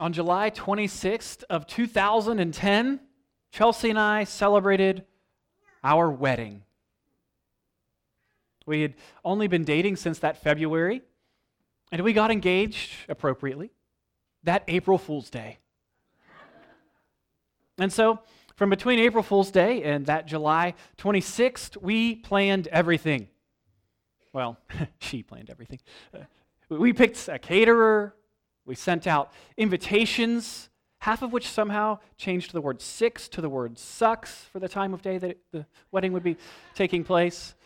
on July 26th of 2010, Chelsea and I celebrated our wedding. We had only been dating since that February, and we got engaged appropriately that April Fool's Day. and so, from between April Fool's Day and that July 26th, we planned everything. Well, she planned everything. Uh, we picked a caterer, we sent out invitations, half of which somehow changed the word six to the word sucks for the time of day that the wedding would be taking place.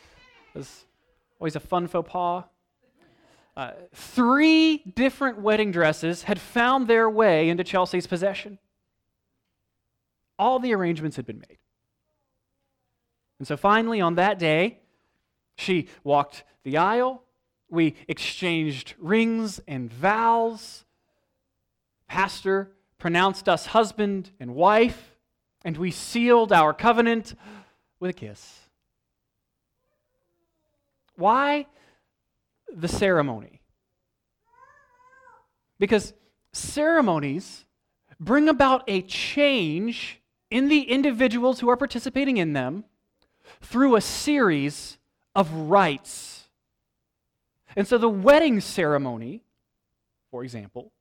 It was always a fun faux pas. Uh, three different wedding dresses had found their way into Chelsea's possession. All the arrangements had been made. And so finally, on that day, she walked the aisle. We exchanged rings and vows. Pastor pronounced us husband and wife, and we sealed our covenant with a kiss. Why the ceremony? Because ceremonies bring about a change in the individuals who are participating in them through a series of rites. And so the wedding ceremony, for example,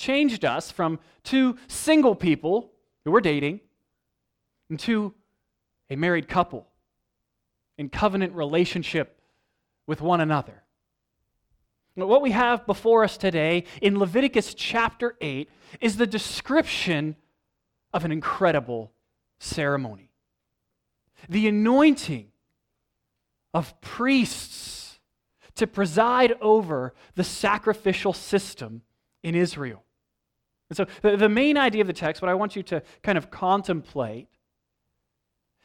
changed us from two single people who were dating into a married couple in covenant relationship with one another. What we have before us today in Leviticus chapter 8 is the description of an incredible ceremony. The anointing of priests to preside over the sacrificial system in Israel. And so, the, the main idea of the text, what I want you to kind of contemplate,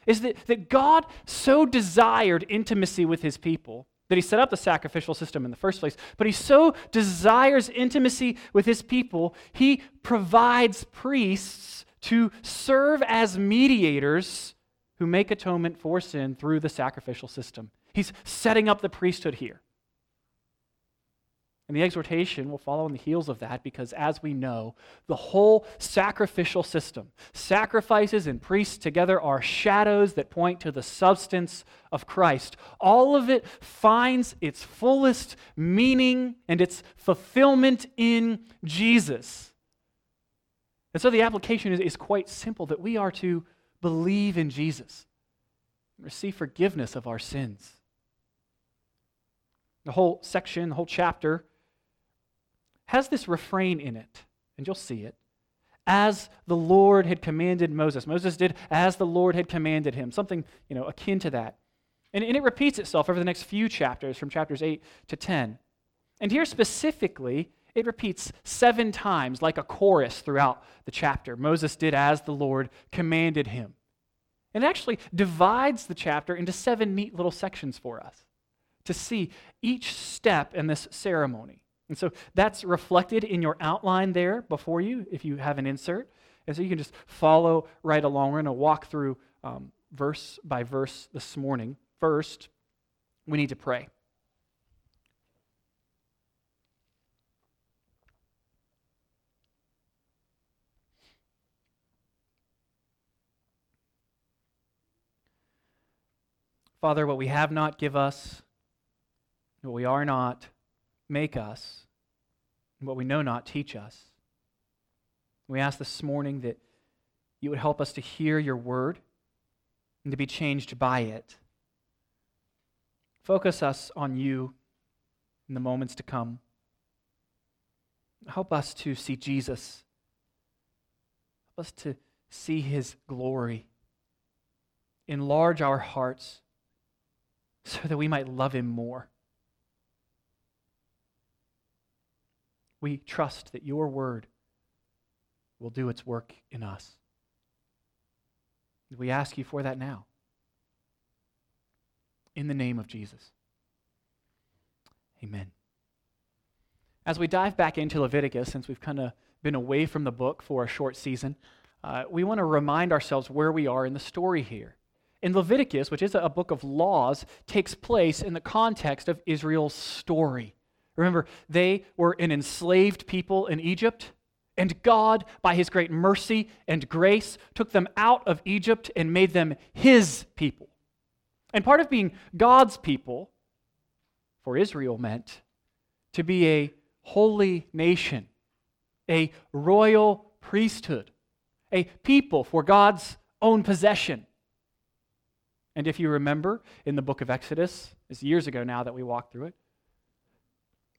is that, that God so desired intimacy with his people that he set up the sacrificial system in the first place, but he so desires intimacy with his people, he provides priests to serve as mediators who make atonement for sin through the sacrificial system. He's setting up the priesthood here. And the exhortation will follow on the heels of that because, as we know, the whole sacrificial system, sacrifices and priests together, are shadows that point to the substance of Christ. All of it finds its fullest meaning and its fulfillment in Jesus. And so the application is, is quite simple that we are to believe in Jesus and receive forgiveness of our sins. The whole section, the whole chapter, has this refrain in it, and you'll see it. As the Lord had commanded Moses. Moses did as the Lord had commanded him, something you know, akin to that. And, and it repeats itself over the next few chapters, from chapters 8 to 10. And here specifically, it repeats seven times like a chorus throughout the chapter. Moses did as the Lord commanded him. And it actually divides the chapter into seven neat little sections for us to see each step in this ceremony. And so that's reflected in your outline there before you if you have an insert. And so you can just follow right along. We're going to walk through um, verse by verse this morning. First, we need to pray. Father, what we have not, give us. What we are not, make us, and what we know not, teach us. We ask this morning that you would help us to hear your word and to be changed by it. Focus us on you in the moments to come. Help us to see Jesus. Help us to see his glory. Enlarge our hearts so that we might love him more. We trust that your word will do its work in us. We ask you for that now. In the name of Jesus. Amen. As we dive back into Leviticus, since we've kind of been away from the book for a short season, uh, we want to remind ourselves where we are in the story here. In Leviticus, which is a book of laws, takes place in the context of Israel's story. Remember, they were an enslaved people in Egypt, And God, by his great mercy and grace, took them out of Egypt and made them his people. And part of being God's people for Israel meant to be a holy nation, a royal priesthood, a people for God's own possession. And if you remember in the book of Exodus, it's years ago now that we walked through it,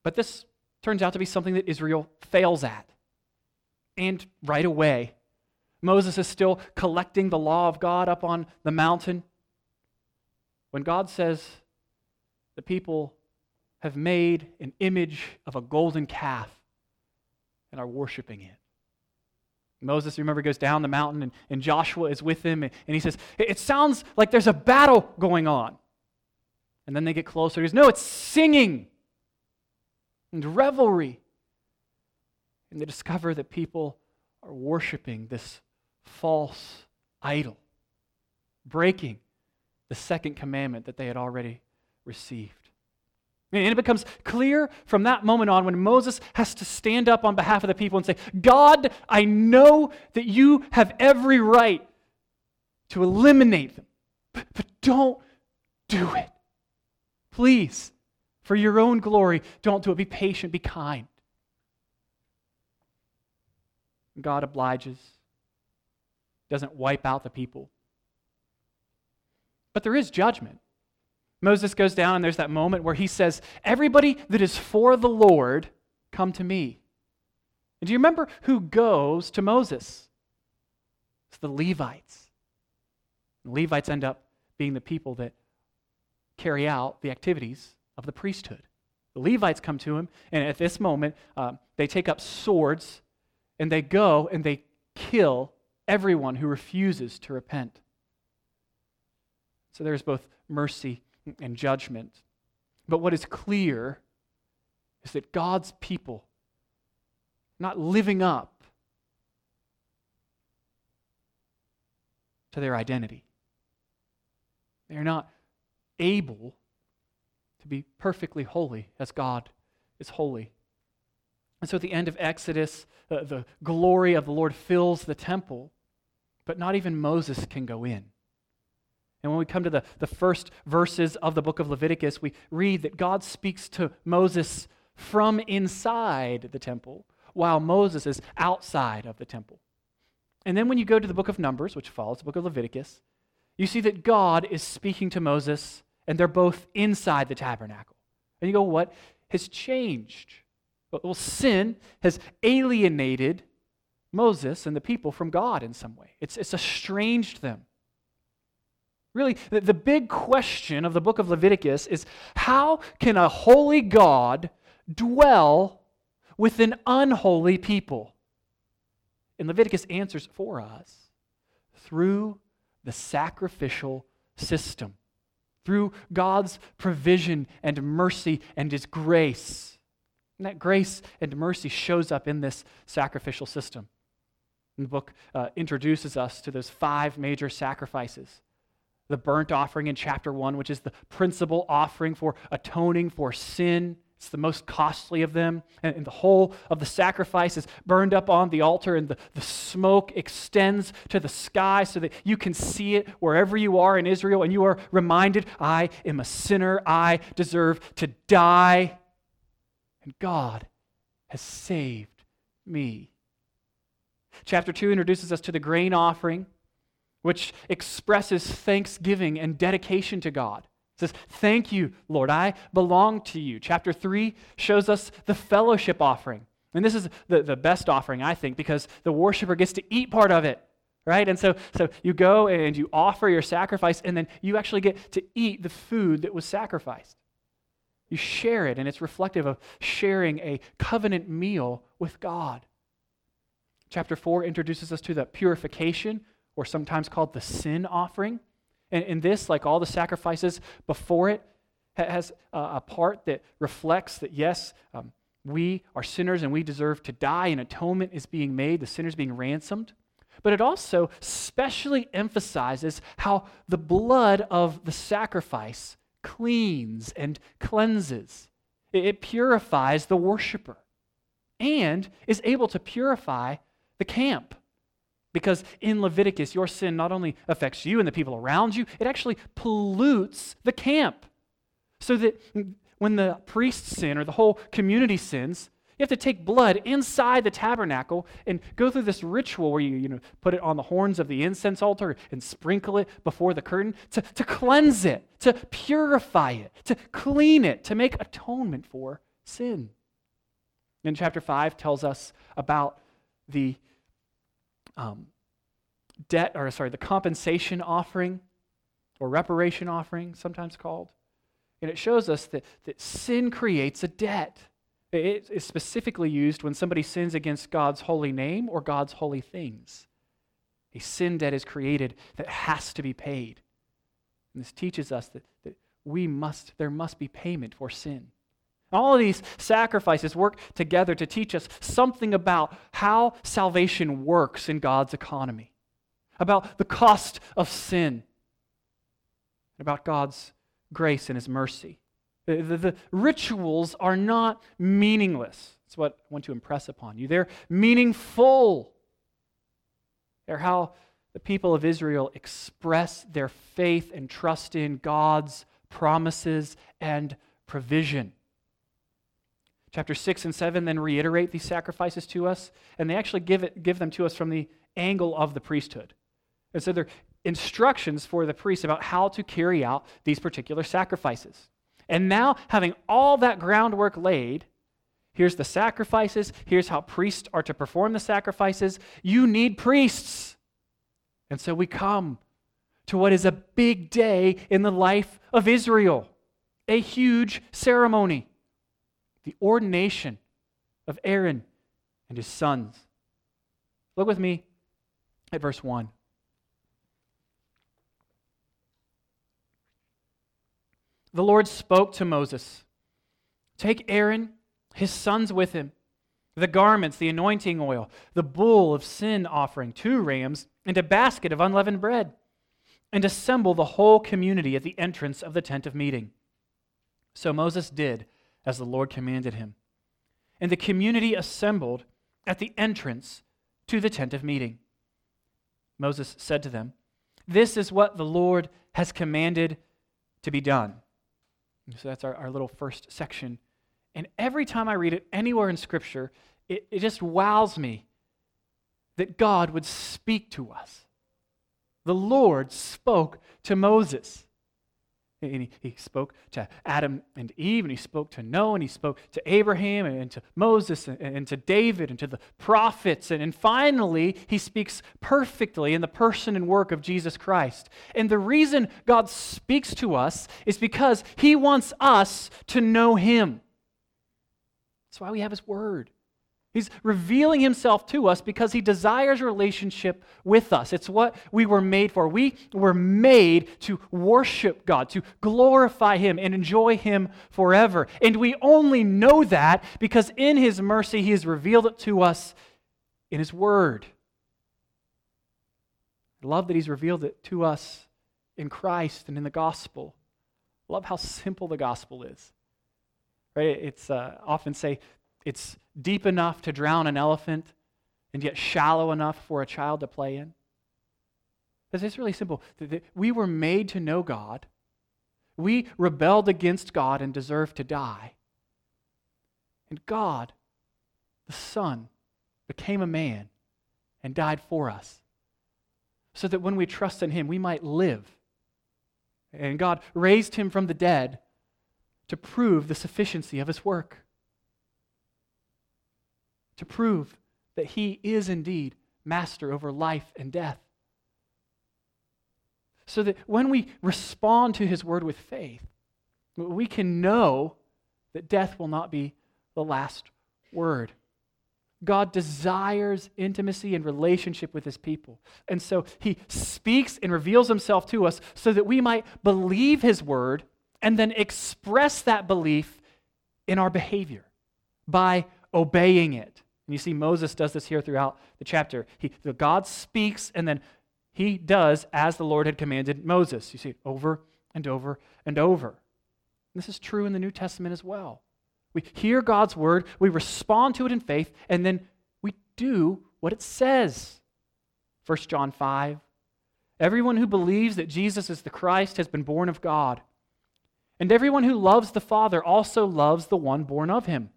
but this turns out to be something that Israel fails at. And right away, Moses is still collecting the law of God up on the mountain. When God says the people have made an image of a golden calf and are worshiping it. Moses, remember, goes down the mountain and, and Joshua is with him and, and he says, It sounds like there's a battle going on. And then they get closer. He goes, No, it's singing and revelry. And they discover that people are worshiping this false idol, breaking the second commandment that they had already received. And it becomes clear from that moment on when Moses has to stand up on behalf of the people and say, God, I know that you have every right to eliminate them, but, but don't do it. Please, for your own glory, don't do it. Be patient, be kind. God obliges, doesn't wipe out the people. But there is judgment. Moses goes down, and there's that moment where he says, Everybody that is for the Lord, come to me. And do you remember who goes to Moses? It's the Levites. The Levites end up being the people that carry out the activities of the priesthood. The Levites come to him, and at this moment, uh, they take up swords and they go and they kill everyone who refuses to repent. So there's both mercy and judgment. But what is clear is that God's people not living up to their identity. They are not able to be perfectly holy as God is holy. And so at the end of Exodus, uh, the glory of the Lord fills the temple, but not even Moses can go in. And when we come to the, the first verses of the book of Leviticus, we read that God speaks to Moses from inside the temple, while Moses is outside of the temple. And then when you go to the book of Numbers, which follows the book of Leviticus, you see that God is speaking to Moses, and they're both inside the tabernacle. And you go, what has changed? Well, sin has alienated Moses and the people from God in some way. It's, it's estranged them. Really, the, the big question of the book of Leviticus is how can a holy God dwell with an unholy people? And Leviticus answers for us through the sacrificial system, through God's provision and mercy and His grace. And that grace and mercy shows up in this sacrificial system. And the book uh, introduces us to those five major sacrifices the burnt offering in chapter 1, which is the principal offering for atoning for sin. It's the most costly of them. And, the whole of the sacrifice is burned up on the altar, and the, the smoke extends to the sky so that you can see it wherever you are in Israel, and you are reminded, I am a sinner. I deserve to die. And God has saved me. Chapter 2 introduces us to the grain offering which expresses thanksgiving and dedication to God. It says, Thank you, Lord, I belong to you. Chapter 3 shows us the fellowship offering. And this is the, the best offering, I think, because the worshiper gets to eat part of it, right? And so, so you go and you offer your sacrifice, and then you actually get to eat the food that was sacrificed. You share it, and it's reflective of sharing a covenant meal with God. Chapter 4 introduces us to the purification or sometimes called the sin offering. And in this, like all the sacrifices before it, has a part that reflects that, yes, um, we are sinners and we deserve to die, and atonement is being made, the sinner's being ransomed. But it also specially emphasizes how the blood of the sacrifice cleans and cleanses, it purifies the worshiper. and is able to purify the camp. Because in Leviticus, your sin not only affects you and the people around you, it actually pollutes the camp. So that when the priests sin or the whole community sins, you have to take blood inside the tabernacle and go through this ritual where you, you know, put it on the horns of the incense altar and sprinkle it before the curtain to, to cleanse it, to purify it, to clean it, to make atonement for sin. And chapter 5 tells us about the um, debt, or sorry, the compensation offering or reparation offering, sometimes called. And it shows us that, that sin creates a debt. It is specifically used when somebody sins against God's holy name or God's holy things. A sin debt is created that has to be paid. And this teaches us that, that we must, there must be payment for sin. All of these sacrifices work together to teach us something about how salvation works in God's economy, about the cost of sin, and about God's grace and His mercy. The, the, the, rituals are not meaningless. That's what I want to impress upon you. They're meaningful. They're how the people of Israel express their faith and trust in God's promises and provision. Chapter 6 and 7 then reiterate these sacrifices to us, and they actually give, it, give them to us from the angle of the priesthood. And so they're instructions for the priests about how to carry out these particular sacrifices. And now, having all that groundwork laid, here's the sacrifices, here's how priests are to perform the sacrifices. You need priests. And so we come to what is a big day in the life of Israel, a huge ceremony the ordination of Aaron and his sons. Look with me at verse 1. the Lord spoke to Moses Take Aaron, his sons with him, the garments, the anointing oil, the bull of sin offering, two rams, and a basket of unleavened bread, and assemble the whole community at the entrance of the tent of meeting. So Moses did as the Lord commanded him. And the community assembled at the entrance to the tent of meeting. Moses said to them, This is what the Lord has commanded to be done. So that's our, our little first section. And every time I read it anywhere in Scripture, it, it just wows me that God would speak to us. The Lord spoke to Moses. And he, he spoke to Adam and Eve, and he spoke to Noah, and he spoke to Abraham, and, to Moses, and, and, to David, and to the prophets. And, and finally, he speaks perfectly in the person and work of Jesus Christ. And the reason God speaks to us is because he wants us to know him. That's why we have his word. He's revealing himself to us because he desires relationship with us. It's what we were made for. We were made to worship God, to glorify him and enjoy him forever. And we only know that because in his mercy he has revealed it to us in his word. I love that he's revealed it to us in Christ and in the gospel. I love how simple the gospel is. Right? It's uh, often say it's deep enough to drown an elephant and yet shallow enough for a child to play in? It's really simple. We were made to know God. We rebelled against God and deserved to die. And God, the Son, became a man and died for us so that when we trust in Him, we might live. And God raised Him from the dead to prove the sufficiency of His work to prove that he is indeed master over life and death. So that when we respond to his word with faith, we can know that death will not be the last word. God desires intimacy and relationship with his people. And so he speaks and reveals himself to us so that we might believe his word and then express that belief in our behavior by obeying it. And you see, Moses does this here throughout the chapter. He, God speaks, and then he does as the Lord had commanded Moses. You see it over and over and over. And this is true in the New Testament as well. We hear God's word, we respond to it in faith, and then we do what it says. 1 John 5 Everyone who believes that Jesus is the Christ has been born of God. And everyone who loves the Father also loves the one born of him.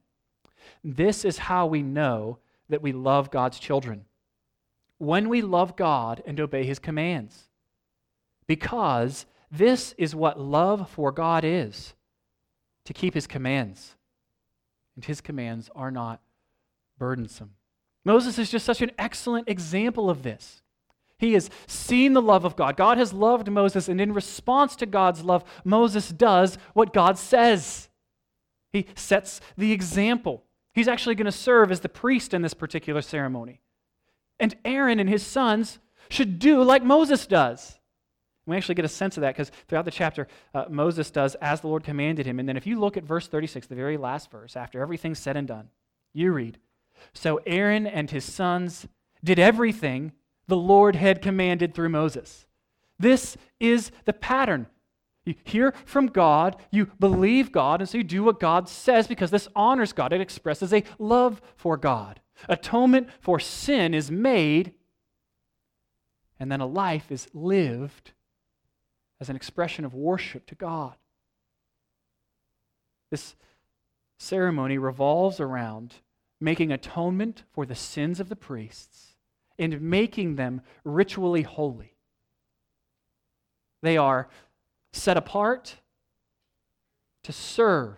This is how we know that we love God's children. When we love God and obey his commands. Because this is what love for God is to keep his commands. And his commands are not burdensome. Moses is just such an excellent example of this. He has seen the love of God. God has loved Moses, and in response to God's love, Moses does what God says. He sets the example. He's actually going to serve as the priest in this particular ceremony. And Aaron and his sons should do like Moses does. We actually get a sense of that because throughout the chapter, uh, Moses does as the Lord commanded him. And then if you look at verse 36, the very last verse, after everything's said and done, you read So Aaron and his sons did everything the Lord had commanded through Moses. This is the pattern. You hear from God, you believe God, and so you do what God says because this honors God. It expresses a love for God. Atonement for sin is made, and then a life is lived as an expression of worship to God. This ceremony revolves around making atonement for the sins of the priests and making them ritually holy. They are set apart to serve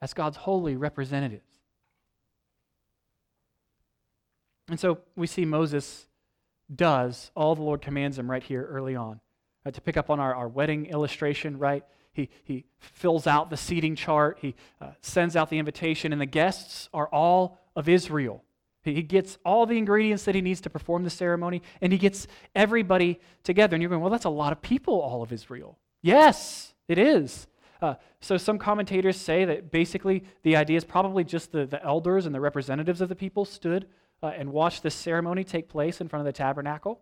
as God's holy representatives. And so we see Moses does all the Lord commands him right here early on. Uh, to pick up on our, our wedding illustration, right? He, he fills out the seating chart, he uh, sends out the invitation, and the guests are all of Israel. He gets all the ingredients that he needs to perform the ceremony, and he gets everybody together. And you're going, well, that's a lot of people, all of Israel. Yes, it is. Uh, so some commentators say that basically the idea is probably just the, the elders and the representatives of the people stood uh, and watched this ceremony take place in front of the tabernacle.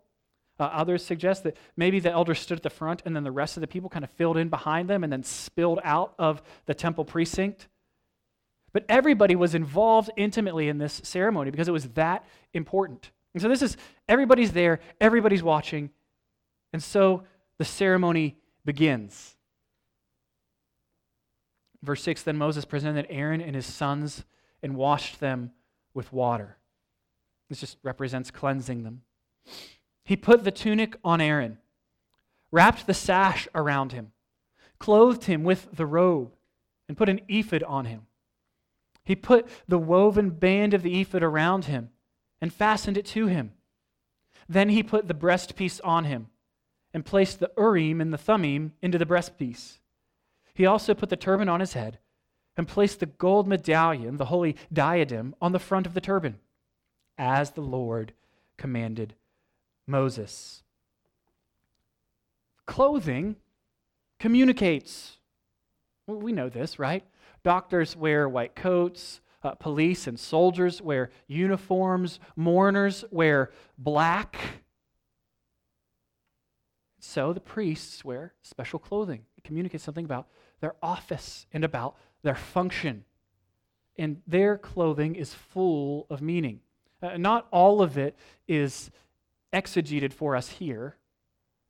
Uh, others suggest that maybe the elders stood at the front and then the rest of the people kind of filled in behind them and then spilled out of the temple precinct. But everybody was involved intimately in this ceremony because it was that important. And so this is everybody's there, everybody's watching. And so the ceremony begins. Verse 6 Then Moses presented Aaron and his sons and washed them with water. This just represents cleansing them. He put the tunic on Aaron, wrapped the sash around him, clothed him with the robe, and put an ephod on him. He put the woven band of the ephod around him and fastened it to him. Then he put the breastpiece on him and placed the Urim and the Thummim into the breastpiece. He also put the turban on his head and placed the gold medallion, the holy diadem, on the front of the turban, as the Lord commanded Moses. Clothing communicates. Well, we know this, right? Doctors wear white coats, uh, police and soldiers wear uniforms, mourners wear black. So the priests wear special clothing. It communicates something about their office and about their function. And their clothing is full of meaning. Uh, not all of it is exegeted for us here.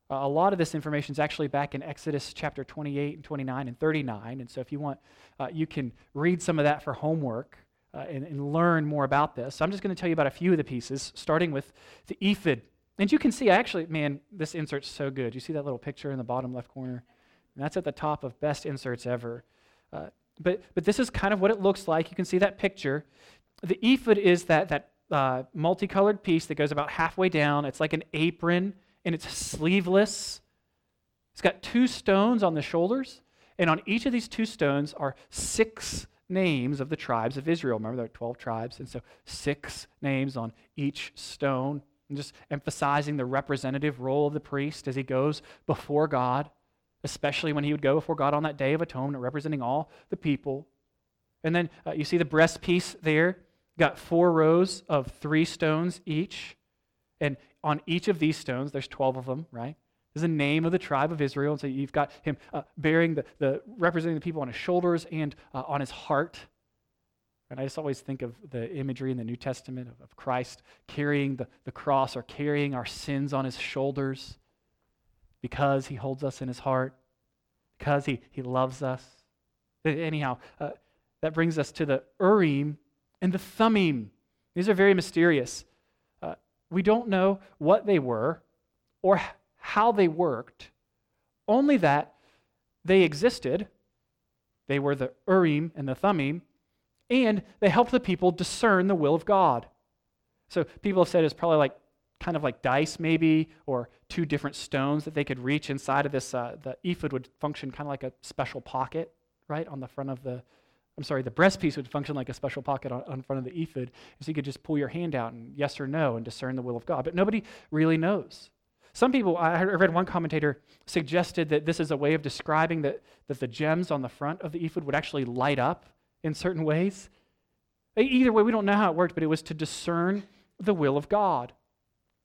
Uh, a lot of this information is actually back in Exodus chapter 28 and 29 and 39. And so if you want, uh, you can read some of that for homework uh, and, and, learn more about this. So I'm just going to tell you about a few of the pieces, starting with the ephod. And you can see, actually, man, this insert's so good. You see that little picture in the bottom left corner? And that's at the top of best inserts ever. Uh, but, but this is kind of what it looks like. You can see that picture. The ephod is that, that uh, multicolored piece that goes about halfway down. It's like an apron and it's sleeveless. It's got two stones on the shoulders, and on each of these two stones are six names of the tribes of Israel. Remember, there are 12 tribes, and so six names on each stone. And just emphasizing the representative role of the priest as he goes before God, especially when he would go before God on that day of atonement, representing all the people. And then uh, you see the breastpiece there got four rows of three stones each. And on each of these stones, there's 12 of them, right? There's the name of the tribe of Israel. And so you've got him uh, bearing the, the, representing the people on his shoulders and uh, on his heart. And I just always think of the imagery in the New Testament of, of Christ carrying the, the cross or carrying our sins on his shoulders because he holds us in his heart, because he, he loves us. Anyhow, uh, that brings us to the Urim and the Thummim. These are very mysterious. Uh, we don't know what they were or how they worked, only that they existed. They were the Urim and the Thummim, and they help the people discern the will of God. So people have said it's probably like kind of like dice, maybe, or two different stones that they could reach inside of this. Uh, the ephod would function kind of like a special pocket, right, on the front of the. I'm sorry, the breastpiece would function like a special pocket on, on front of the ephod. So you could just pull your hand out and yes or no and discern the will of God. But nobody really knows. Some people, I read one commentator suggested that this is a way of describing that, that the gems on the front of the ephod would actually light up in certain ways. Either way, we don't know how it worked, but it was to discern the will of God.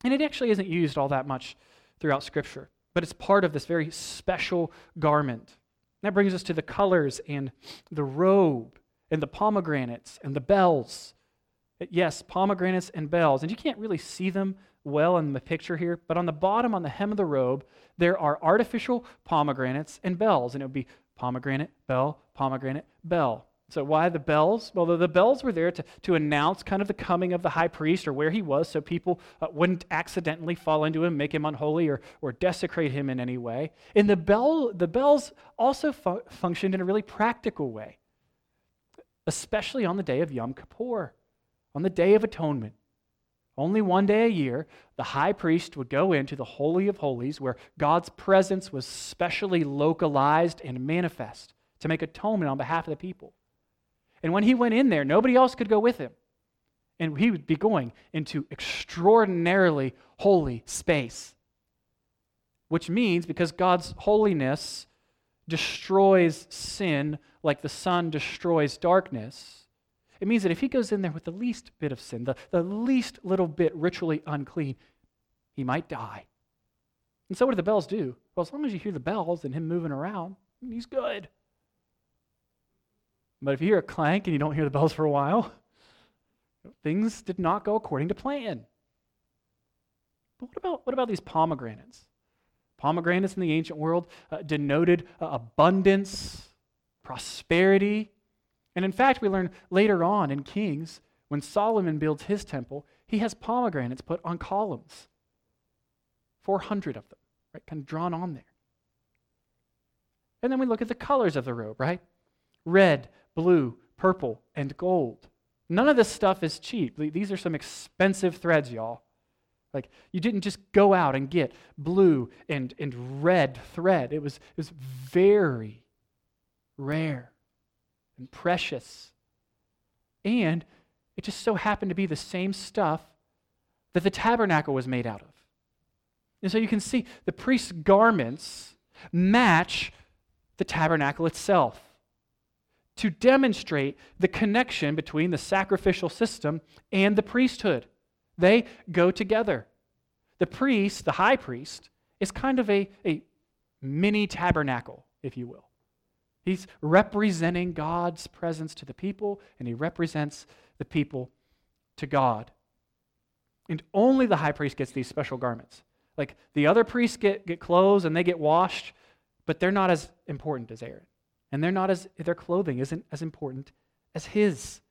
And it actually isn't used all that much throughout Scripture, but it's part of this very special garment. That brings us to the colors and the robe and the pomegranates and the bells. Yes, pomegranates and bells. And you can't really see them well in the picture here, but on the bottom, on the hem of the robe, there are artificial pomegranates and bells. And it would be pomegranate, bell, pomegranate, bell. So, why the bells? Well, the, bells were there to, to announce kind of the coming of the high priest or where he was so people uh, wouldn't accidentally fall into him, make him unholy, or, or desecrate him in any way. And the, bell, the bells also fu- functioned in a really practical way, especially on the day of Yom Kippur, on the Day of Atonement. Only one day a year, the high priest would go into the Holy of Holies where God's presence was specially localized and manifest to make atonement on behalf of the people. And when he went in there, nobody else could go with him. And he would be going into extraordinarily holy space. Which means, because God's holiness destroys sin like the sun destroys darkness, it means that if he goes in there with the least bit of sin, the, the least little bit ritually unclean, he might die. And so, what do the bells do? Well, as long as you hear the bells and him moving around, he's good. But if you hear a clank and you don't hear the bells for a while, things did not go according to plan. But what about, what about these pomegranates? Pomegranates in the ancient world uh, denoted uh, abundance, prosperity. And in fact, we learn later on in Kings, when Solomon builds his temple, he has pomegranates put on columns 400 of them, right? Kind of drawn on there. And then we look at the colors of the robe, right? Red, blue, purple, and gold. None of this stuff is cheap. These are some expensive threads, y'all. Like, you didn't just go out and get blue and, and red thread. It was, it was very rare and precious. And it just so happened to be the same stuff that the tabernacle was made out of. And so you can see the priest's garments match the tabernacle itself to demonstrate the connection between the sacrificial system and the priesthood. They go together. The priest, the high priest, is kind of a, a mini tabernacle, if you will. He's representing God's presence to the people, and he represents the people to God. And only the high priest gets these special garments. Like the other priests get, get clothes and they get washed, but they're not as important as Aaron and they're not as their clothing isn't as important as his.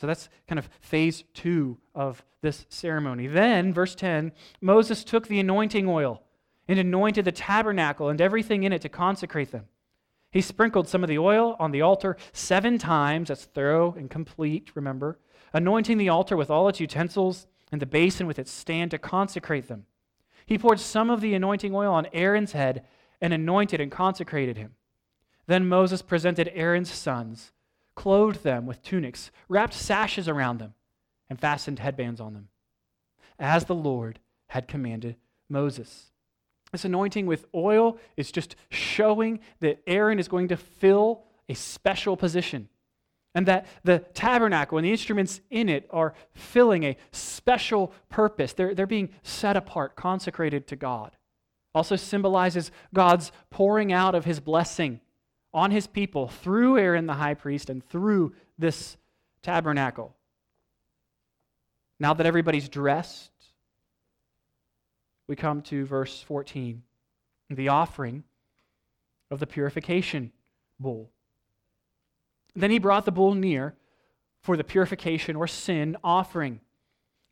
So that's kind of phase two of this ceremony. Then, verse 10 Moses took the anointing oil and anointed the tabernacle and everything in it to consecrate them. He sprinkled some of the oil on the altar seven times. That's thorough and complete, remember. Anointing the altar with all its utensils and the basin with its stand to consecrate them. He poured some of the anointing oil on Aaron's head and anointed and consecrated him. Then Moses presented Aaron's sons, clothed them with tunics, wrapped sashes around them, and fastened headbands on them, as the Lord had commanded Moses. This anointing with oil is just showing that Aaron is going to fill a special position and that the tabernacle and the instruments in it are filling a special purpose. They're, they're being set apart, consecrated to God. Also symbolizes God's pouring out of his blessing on his people through Aaron the high priest and through this tabernacle. Now that everybody's dressed, we come to verse 14 the offering of the purification bull. Then he brought the bull near for the purification or sin offering.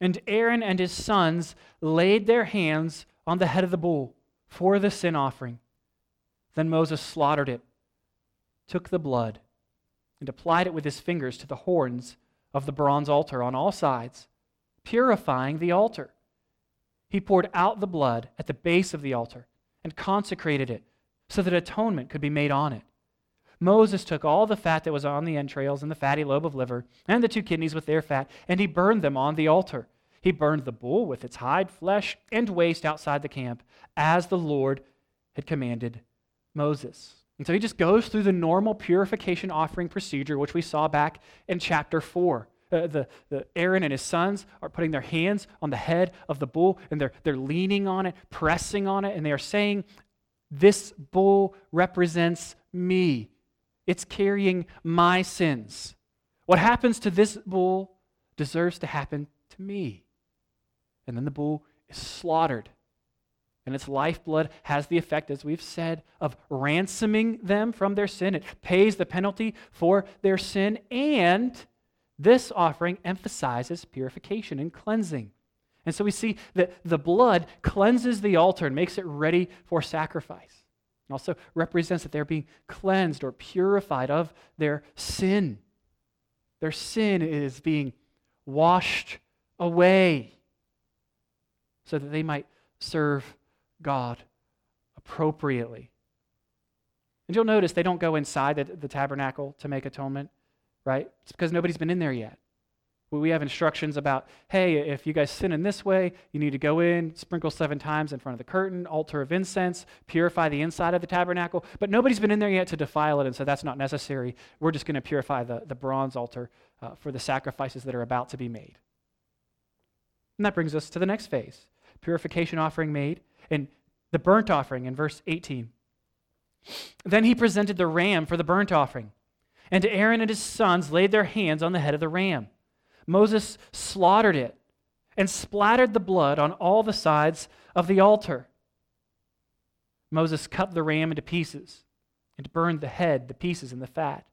And Aaron and his sons laid their hands on the head of the bull for the sin offering. Then Moses slaughtered it, took the blood, and applied it with his fingers to the horns of the bronze altar on all sides, purifying the altar. He poured out the blood at the base of the altar and consecrated it so that atonement could be made on it. Moses took all the fat that was on the entrails and the fatty lobe of liver and the two kidneys with their fat, and he burned them on the altar. He burned the bull with its hide, flesh, and waste outside the camp, as the Lord had commanded Moses. And so he just goes through the normal purification offering procedure, which we saw back in chapter 4. Uh, the, the Aaron and his sons are putting their hands on the head of the bull and they're, they're leaning on it, pressing on it, and they are saying, This bull represents me. It's carrying my sins. What happens to this bull deserves to happen to me. And then the bull is slaughtered. And its lifeblood has the effect, as we've said, of ransoming them from their sin. It pays the penalty for their sin. And this offering emphasizes purification and cleansing. And so we see that the blood cleanses the altar and makes it ready for sacrifice. It also represents that they're being cleansed or purified of their sin. Their sin is being washed away so that they might serve God appropriately. And you'll notice they don't go inside the, the tabernacle to make atonement, right? It's because nobody's been in there yet. We have instructions about, hey, if you guys sin in this way, you need to go in, sprinkle seven times in front of the curtain, altar of incense, purify the inside of the tabernacle. But nobody's been in there yet to defile it, and so that's not necessary. We're just going to purify the, the bronze altar uh, for the sacrifices that are about to be made. And that brings us to the next phase purification offering made, and the burnt offering in verse 18. Then he presented the ram for the burnt offering, and Aaron and his sons laid their hands on the head of the ram. Moses slaughtered it and splattered the blood on all the sides of the altar. Moses cut the ram into pieces and burned the head, the pieces, and the fat.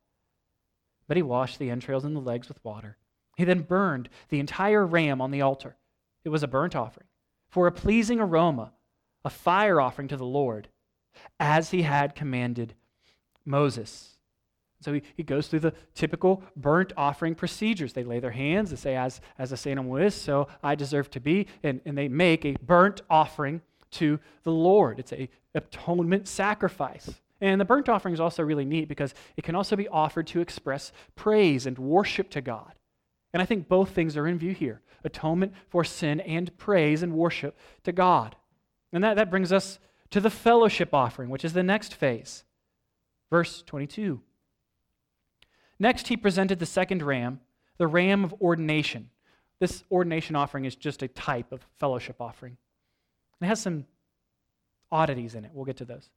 But he washed the entrails and the legs with water. He then burned the entire ram on the altar. It was a burnt offering for a pleasing aroma, a fire offering to the Lord, as he had commanded Moses. So he, he goes through the typical burnt offering procedures. They lay their hands, they say, as, as a Saint is, so I deserve to be, and, and they make a burnt offering to the Lord. It's a atonement sacrifice. And the burnt offering is also really neat because it can also be offered to express praise and worship to God. And I think both things are in view here atonement for sin and praise and worship to God. And that, that brings us to the fellowship offering, which is the next phase. Verse 22. Next, he presented the second ram, the ram of ordination. This ordination offering is just a type of fellowship offering. It has some oddities in it. We'll get to those.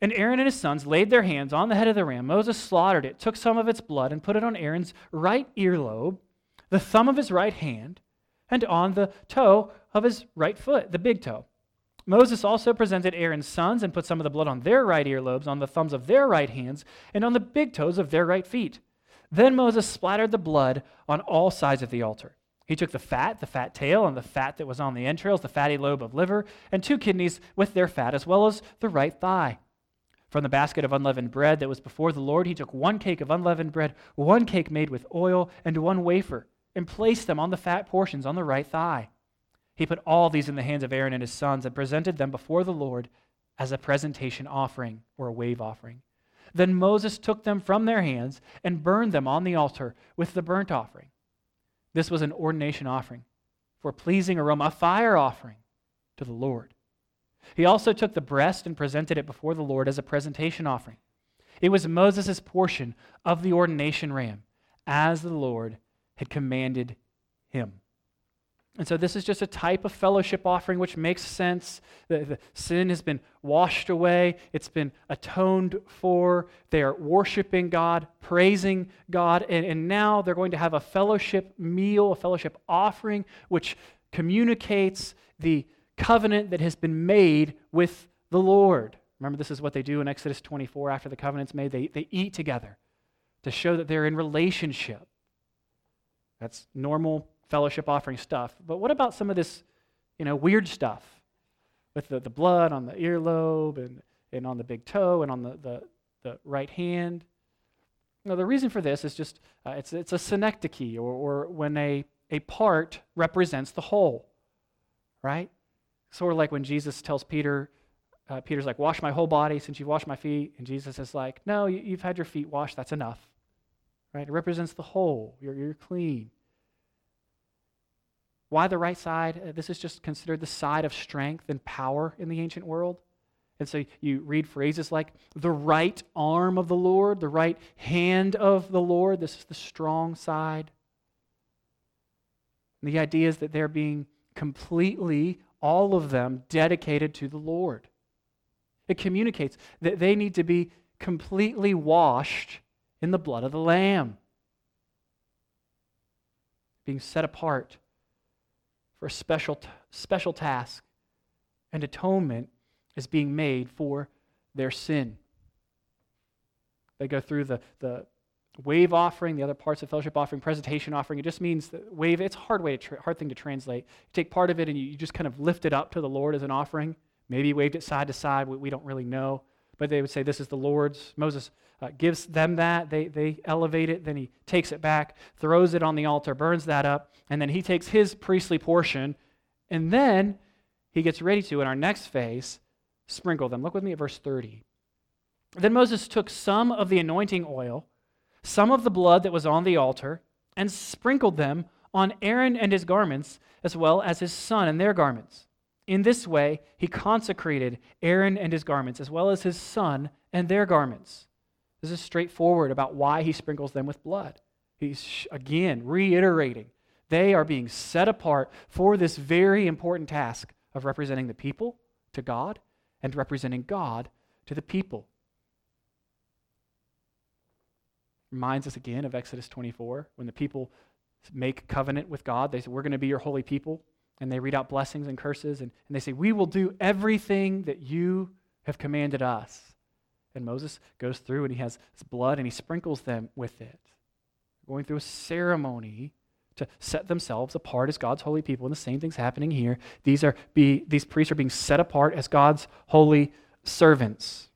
And Aaron and his sons laid their hands on the head of the ram. Moses slaughtered it, took some of its blood, and put it on Aaron's right earlobe, the thumb of his right hand, and on the toe of his right foot, the big toe. Moses also presented Aaron's sons and put some of the blood on their right earlobes, on the thumbs of their right hands, and on the big toes of their right feet. Then Moses splattered the blood on all sides of the altar. He took the fat, the fat tail, and the fat that was on the entrails, the fatty lobe of liver, and two kidneys with their fat, as well as the right thigh. From the basket of unleavened bread that was before the Lord, he took one cake of unleavened bread, one cake made with oil, and one wafer, and placed them on the fat portions on the right thigh. He put all these in the hands of Aaron and his sons and presented them before the Lord as a presentation offering or a wave offering. Then Moses took them from their hands and burned them on the altar with the burnt offering. This was an ordination offering for pleasing aroma, a fire offering to the Lord. He also took the breast and presented it before the Lord as a presentation offering. It was Moses' portion of the ordination ram, as the Lord had commanded him. And so this is just a type of fellowship offering which makes sense. The, the, sin has been washed away, it's been atoned for. They are worshiping God, praising God, and, and now they're going to have a fellowship meal, a fellowship offering, which communicates the covenant that has been made with the Lord. Remember, this is what they do in Exodus 24 after the covenant's made. They, they eat together to show that they're in relationship. That's normal fellowship offering stuff. But what about some of this, you know, weird stuff with the, the blood on the earlobe and, and on the big toe and on the, the, the right hand? Now, the reason for this is just uh, it's, it's a synecdoche, or, or when a, a part represents the whole, right? Sort of like when Jesus tells Peter, uh, Peter's like, Wash my whole body since you've washed my feet. And Jesus is like, No, you, you've had your feet washed. That's enough. Right? It represents the whole. You're, you're clean. Why the right side? Uh, this is just considered the side of strength and power in the ancient world. And so you read phrases like the right arm of the Lord, the right hand of the Lord. This is the strong side. And the idea is that they're being completely, all of them, dedicated to the Lord. It communicates that they need to be completely washed in the blood of the Lamb, being set apart for a special, special task, and atonement is being made for their sin. They go through the, the wave offering, the other parts of fellowship offering, presentation offering. It just means that wave, it's a hard, way tra- hard thing to translate. You take part of it and you, you, just kind of lift it up to the Lord as an offering. Maybe waved it side to side. We, we don't really know. But they would say, This is the Lord's. Moses uh, gives them that. They, they elevate it. Then he takes it back, throws it on the altar, burns that up. And then he takes his priestly portion. And then he gets ready to, in our next phase, sprinkle them. Look with me at verse 30. Then Moses took some of the anointing oil, some of the blood that was on the altar, and sprinkled them on Aaron and his garments, as well as his son and their garments. In this way, he consecrated Aaron and his garments, as well as his son and their garments. This is straightforward about why he sprinkles them with blood. He's, again, reiterating they are being set apart for this very important task of representing the people to God and representing God to the people. Reminds us again of Exodus 24 when the people make covenant with God. They say, We're going to be your holy people. And they read out blessings and curses. And, and they say, We will do everything that you have commanded us. And Moses goes through and he has his blood and he sprinkles them with it. Going through a ceremony to set themselves apart as God's holy people. And the same thing's happening here. These, are be, these priests are being set apart as God's holy servants.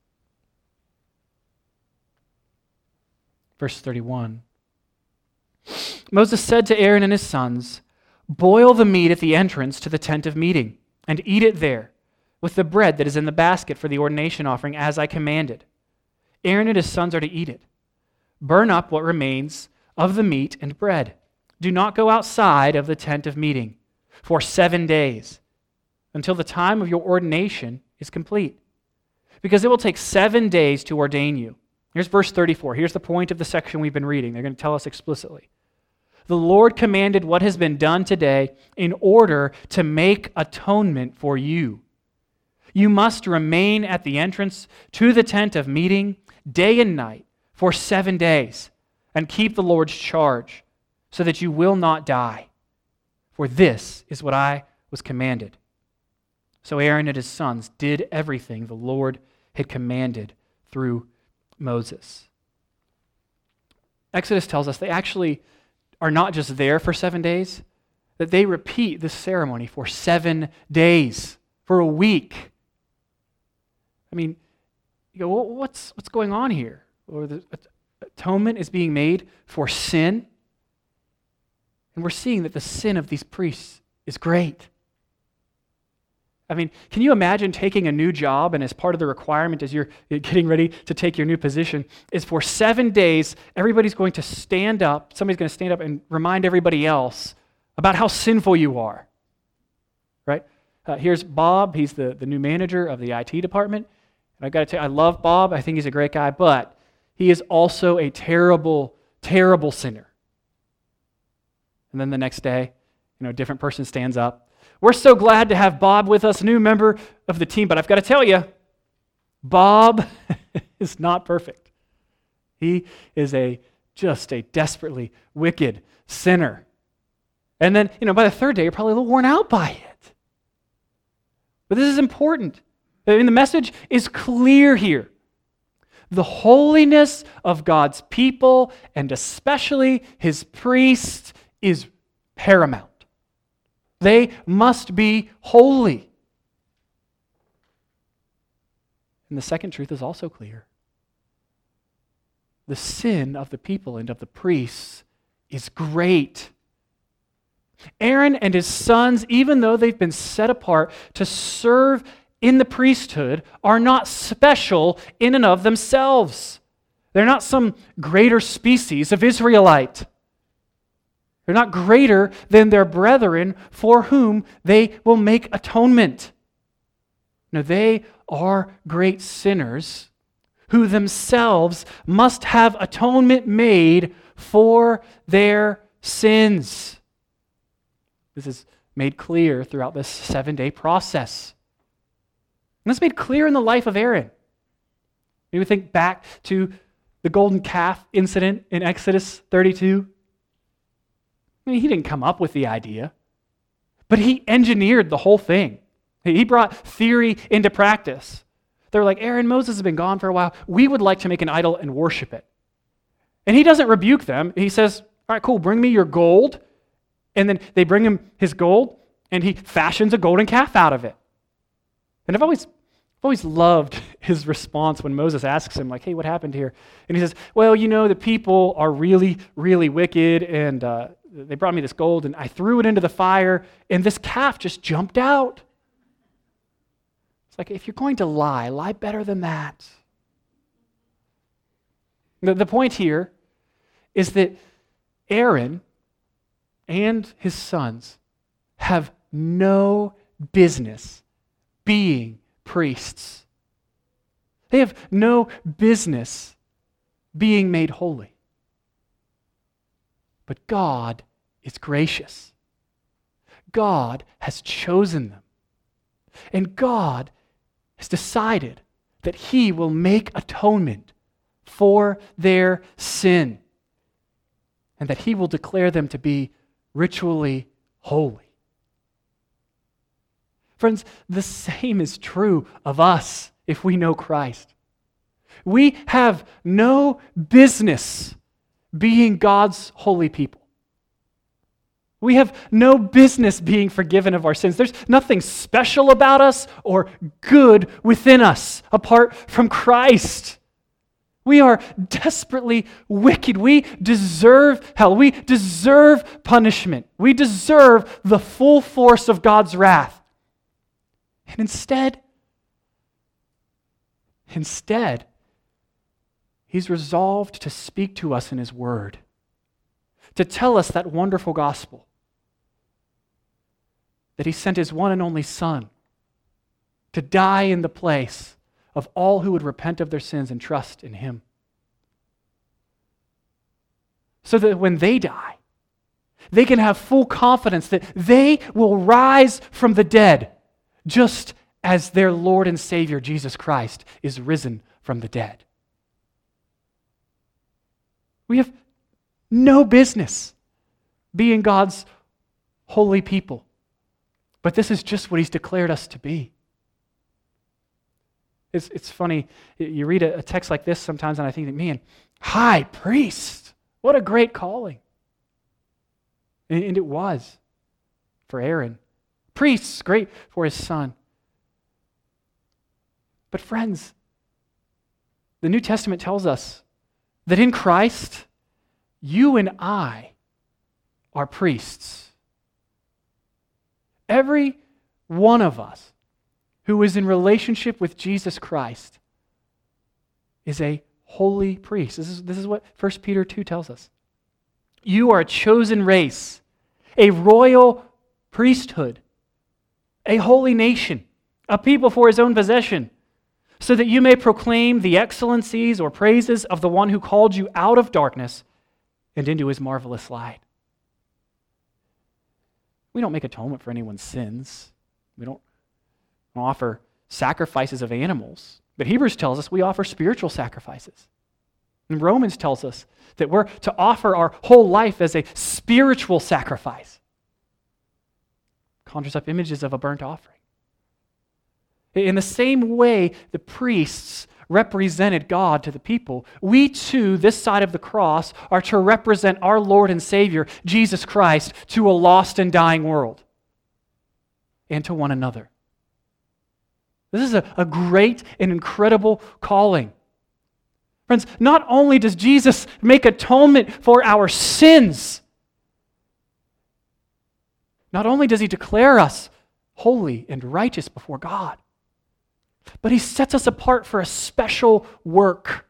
Verse 31. Moses said to Aaron and his sons, Boil the meat at the entrance to the tent of meeting, and eat it there with the bread that is in the basket for the ordination offering, as I commanded. Aaron and his sons are to eat it. Burn up what remains of the meat and bread. Do not go outside of the tent of meeting for seven days until the time of your ordination is complete, because it will take seven days to ordain you. Here's verse 34. Here's the point of the section we've been reading. They're going to tell us explicitly. The Lord commanded what has been done today in order to make atonement for you you must remain at the entrance to the tent of meeting day and night for seven days and keep the Lord's charge so that you will not die. For this is what I was commanded. So Aaron and his sons did everything the Lord had commanded through Moses. Exodus tells us they actually are not just there for seven days, that they repeat this ceremony for seven days, for a week. I mean, you go, well, what's, what's going on here? Or the atonement is being made for sin. And we're seeing that the sin of these priests is great. I mean, can you imagine taking a new job and as part of the requirement as you're getting ready to take your new position is for seven days, everybody's going to stand up, somebody's going to stand up and remind everybody else about how sinful you are. Right? Uh, here's Bob, he's the, the new manager of the IT department. And I've got to tell you, I love Bob. I think he's a great guy, but he is also a terrible, terrible sinner. And then the next day, You know, a different person stands up. We're so glad to have Bob with us, new member of the team, but I've got to tell you, Bob is not perfect. He is a just a desperately wicked sinner. And then, you know, by the third day, you're probably a little worn out by it. But this is important. I mean, the message is clear here. The holiness of God's people, and especially his priests, is paramount. They must be holy. And the second truth is also clear the sin of the people and of the priests is great. Aaron and his sons, even though they've been set apart to serve in the priesthood, are not special in and of themselves. They're not some greater species of Israelite. They're not greater than their brethren for whom they will make atonement. No, they are great sinners who themselves must have atonement made for their sins. This is made clear throughout this seven day process. And that's made clear in the life of Aaron. Maybe think back to the golden calf incident in Exodus 32. I mean, he didn't come up with the idea, but he engineered the whole thing. He brought theory into practice. They're like, Aaron, Moses has been gone for a while. We would like to make an idol and worship it. And he doesn't rebuke them. He says, All right, cool, bring me your gold. And then they bring him his gold, and he fashions a golden calf out of it. And I've always, always loved his response when Moses asks him, like, hey, what happened here? And he says, well, you know, the people are really, really wicked, and uh, they brought me this gold, and I threw it into the fire, and this calf just jumped out. It's like, if you're going to lie, lie better than that. The, the point here is that Aaron and his sons have no business being priests. They have no business being made holy. But God is gracious. God has chosen them. And God has decided that He will make atonement for their sin and that He will declare them to be ritually holy. Friends, the same is true of us if we know Christ. We have no business being God's holy people. We have no business being forgiven of our sins. There's nothing special about us or good within us apart from Christ. We are desperately wicked. We deserve hell. We deserve punishment. We deserve the full force of God's wrath. And instead, instead, He's resolved to speak to us in His Word, to tell us that wonderful gospel that He sent His one and only Son to die in the place of all who would repent of their sins and trust in Him. So that when they die, they can have full confidence that they will rise from the dead, just as their Lord and Savior, Jesus Christ, is risen from the dead. We have no business being God's holy people, but this is just what He's declared us to be. It's, it's funny, you read a, a text like this sometimes, and I think, man, high priest, what a great calling. And, and it was for Aaron. Priests, great for his son. But, friends, the New Testament tells us that in Christ, you and I are priests. Every one of us who is in relationship with Jesus Christ is a holy priest. This is, this is what 1 Peter 2 tells us. You are a chosen race, a royal priesthood, a holy nation, a people for his own possession so that you may proclaim the excellencies or praises of the one who called you out of darkness and into his marvelous light. We don't make atonement for anyone's sins. We don't offer sacrifices of animals. But Hebrews tells us we offer spiritual sacrifices. And Romans tells us that we're to offer our whole life as a spiritual sacrifice. Conjures up images of a burnt offering. In the same way the priests represented God to the people, we too, this side of the cross, are to represent our Lord and Savior, Jesus Christ, to a lost and dying world and to one another. This is a, a great and incredible calling. Friends, not only does Jesus make atonement for our sins, not only does he declare us holy and righteous before God, but he sets us apart for a special work.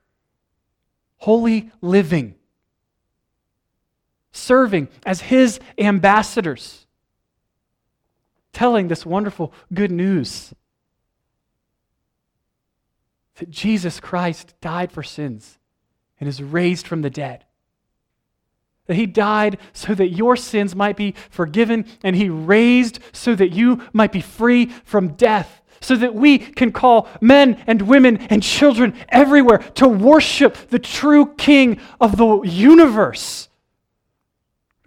Holy living, serving as his ambassadors, telling this wonderful good news that Jesus Christ died for sins and is raised from the dead. That he died so that your sins might be forgiven, and he raised so that you might be free from death, so that we can call men and women and children everywhere to worship the true King of the universe.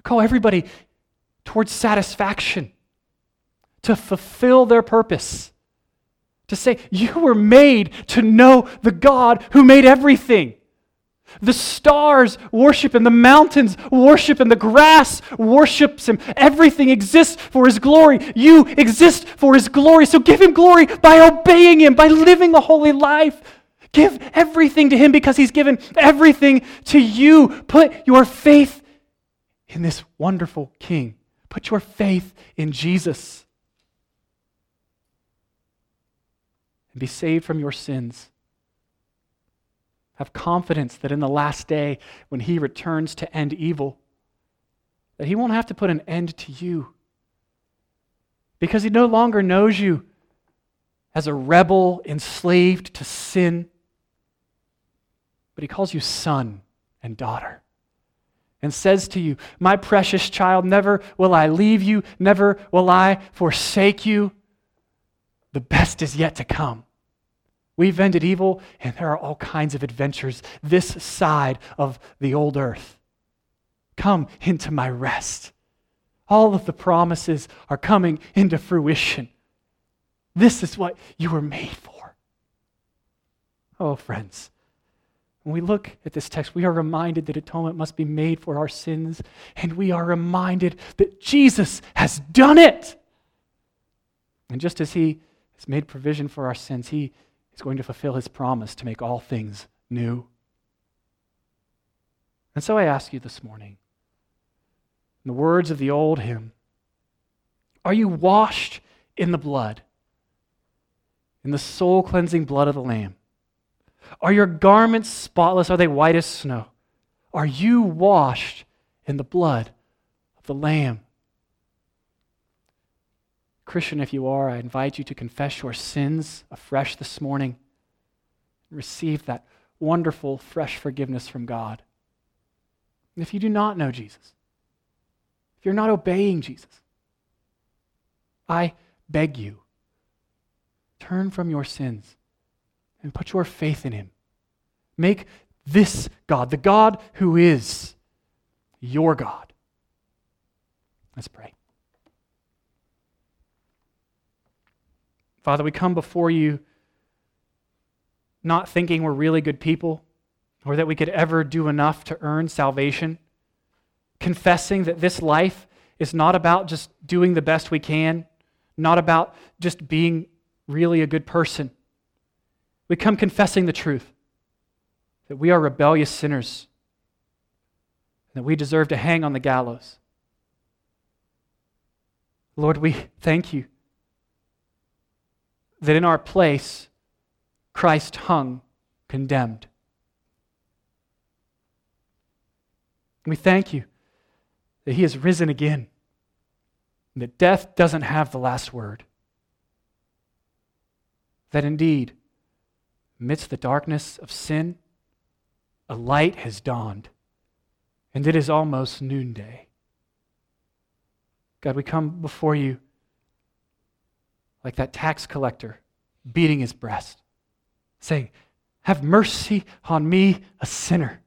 Call everybody towards satisfaction, to fulfill their purpose to say, You were made to know the God who made everything. The stars worship him, the mountains worship him, the grass worships him. Everything exists for his glory. You exist for his glory. So give him glory by obeying him, by living a holy life. Give everything to him because he's given everything to you. Put your faith in this wonderful king. Put your faith in Jesus. and be saved from your sins. Have confidence that in the last day, when he returns to end evil, that he won't have to put an end to you. Because he no longer knows you as a rebel enslaved to sin, but he calls you son and daughter and says to you, My precious child, never will I leave you, never will I forsake you. The best is yet to come. We've ended evil, and there are all kinds of adventures this side of the old earth. Come into my rest. All of the promises are coming into fruition. This is what you were made for. Oh, friends, when we look at this text, we are reminded that atonement must be made for our sins, and we are reminded that Jesus has done it. And just as he has made provision for our sins, he is going to fulfill his promise to make all things new. And so I ask you this morning, in the words of the old hymn, are you washed in the blood, in the soul cleansing blood of the Lamb? Are your garments spotless? Are they white as snow? Are you washed in the blood of the Lamb? Christian, if you are, I invite you to confess your sins afresh this morning. Receive that wonderful, fresh forgiveness from God. And if you do not know Jesus, if you're not obeying Jesus, I beg you, turn from your sins and put your faith in Him. Make this God, the God who is your God. Let's pray. Father, we come before you not thinking we're really good people or that we could ever do enough to earn salvation, confessing that this life is not about just doing the best we can, not about just being really a good person. We come confessing the truth that we are rebellious sinners, that we deserve to hang on the gallows. Lord, we thank you that in our place, Christ hung condemned. We thank you that he has risen again, and that death doesn't have the last word. That indeed, amidst the darkness of sin, a light has dawned, and it is almost noonday. God, we come before you like that tax collector beating his breast, saying, Have mercy on me, a sinner.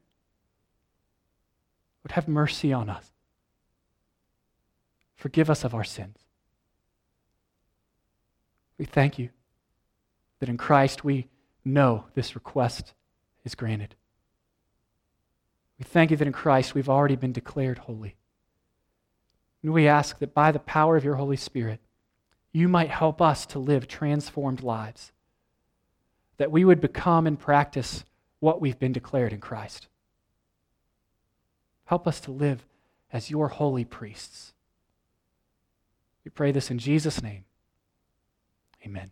Would have mercy on us. Forgive us of our sins. We thank you that in Christ we know this request is granted. We thank you that in Christ we've already been declared holy. And we ask that by the power of your Holy Spirit, you might help us to live transformed lives, that we would become and practice what we've been declared in Christ. Help us to live as your holy priests. We pray this in Jesus' name. Amen.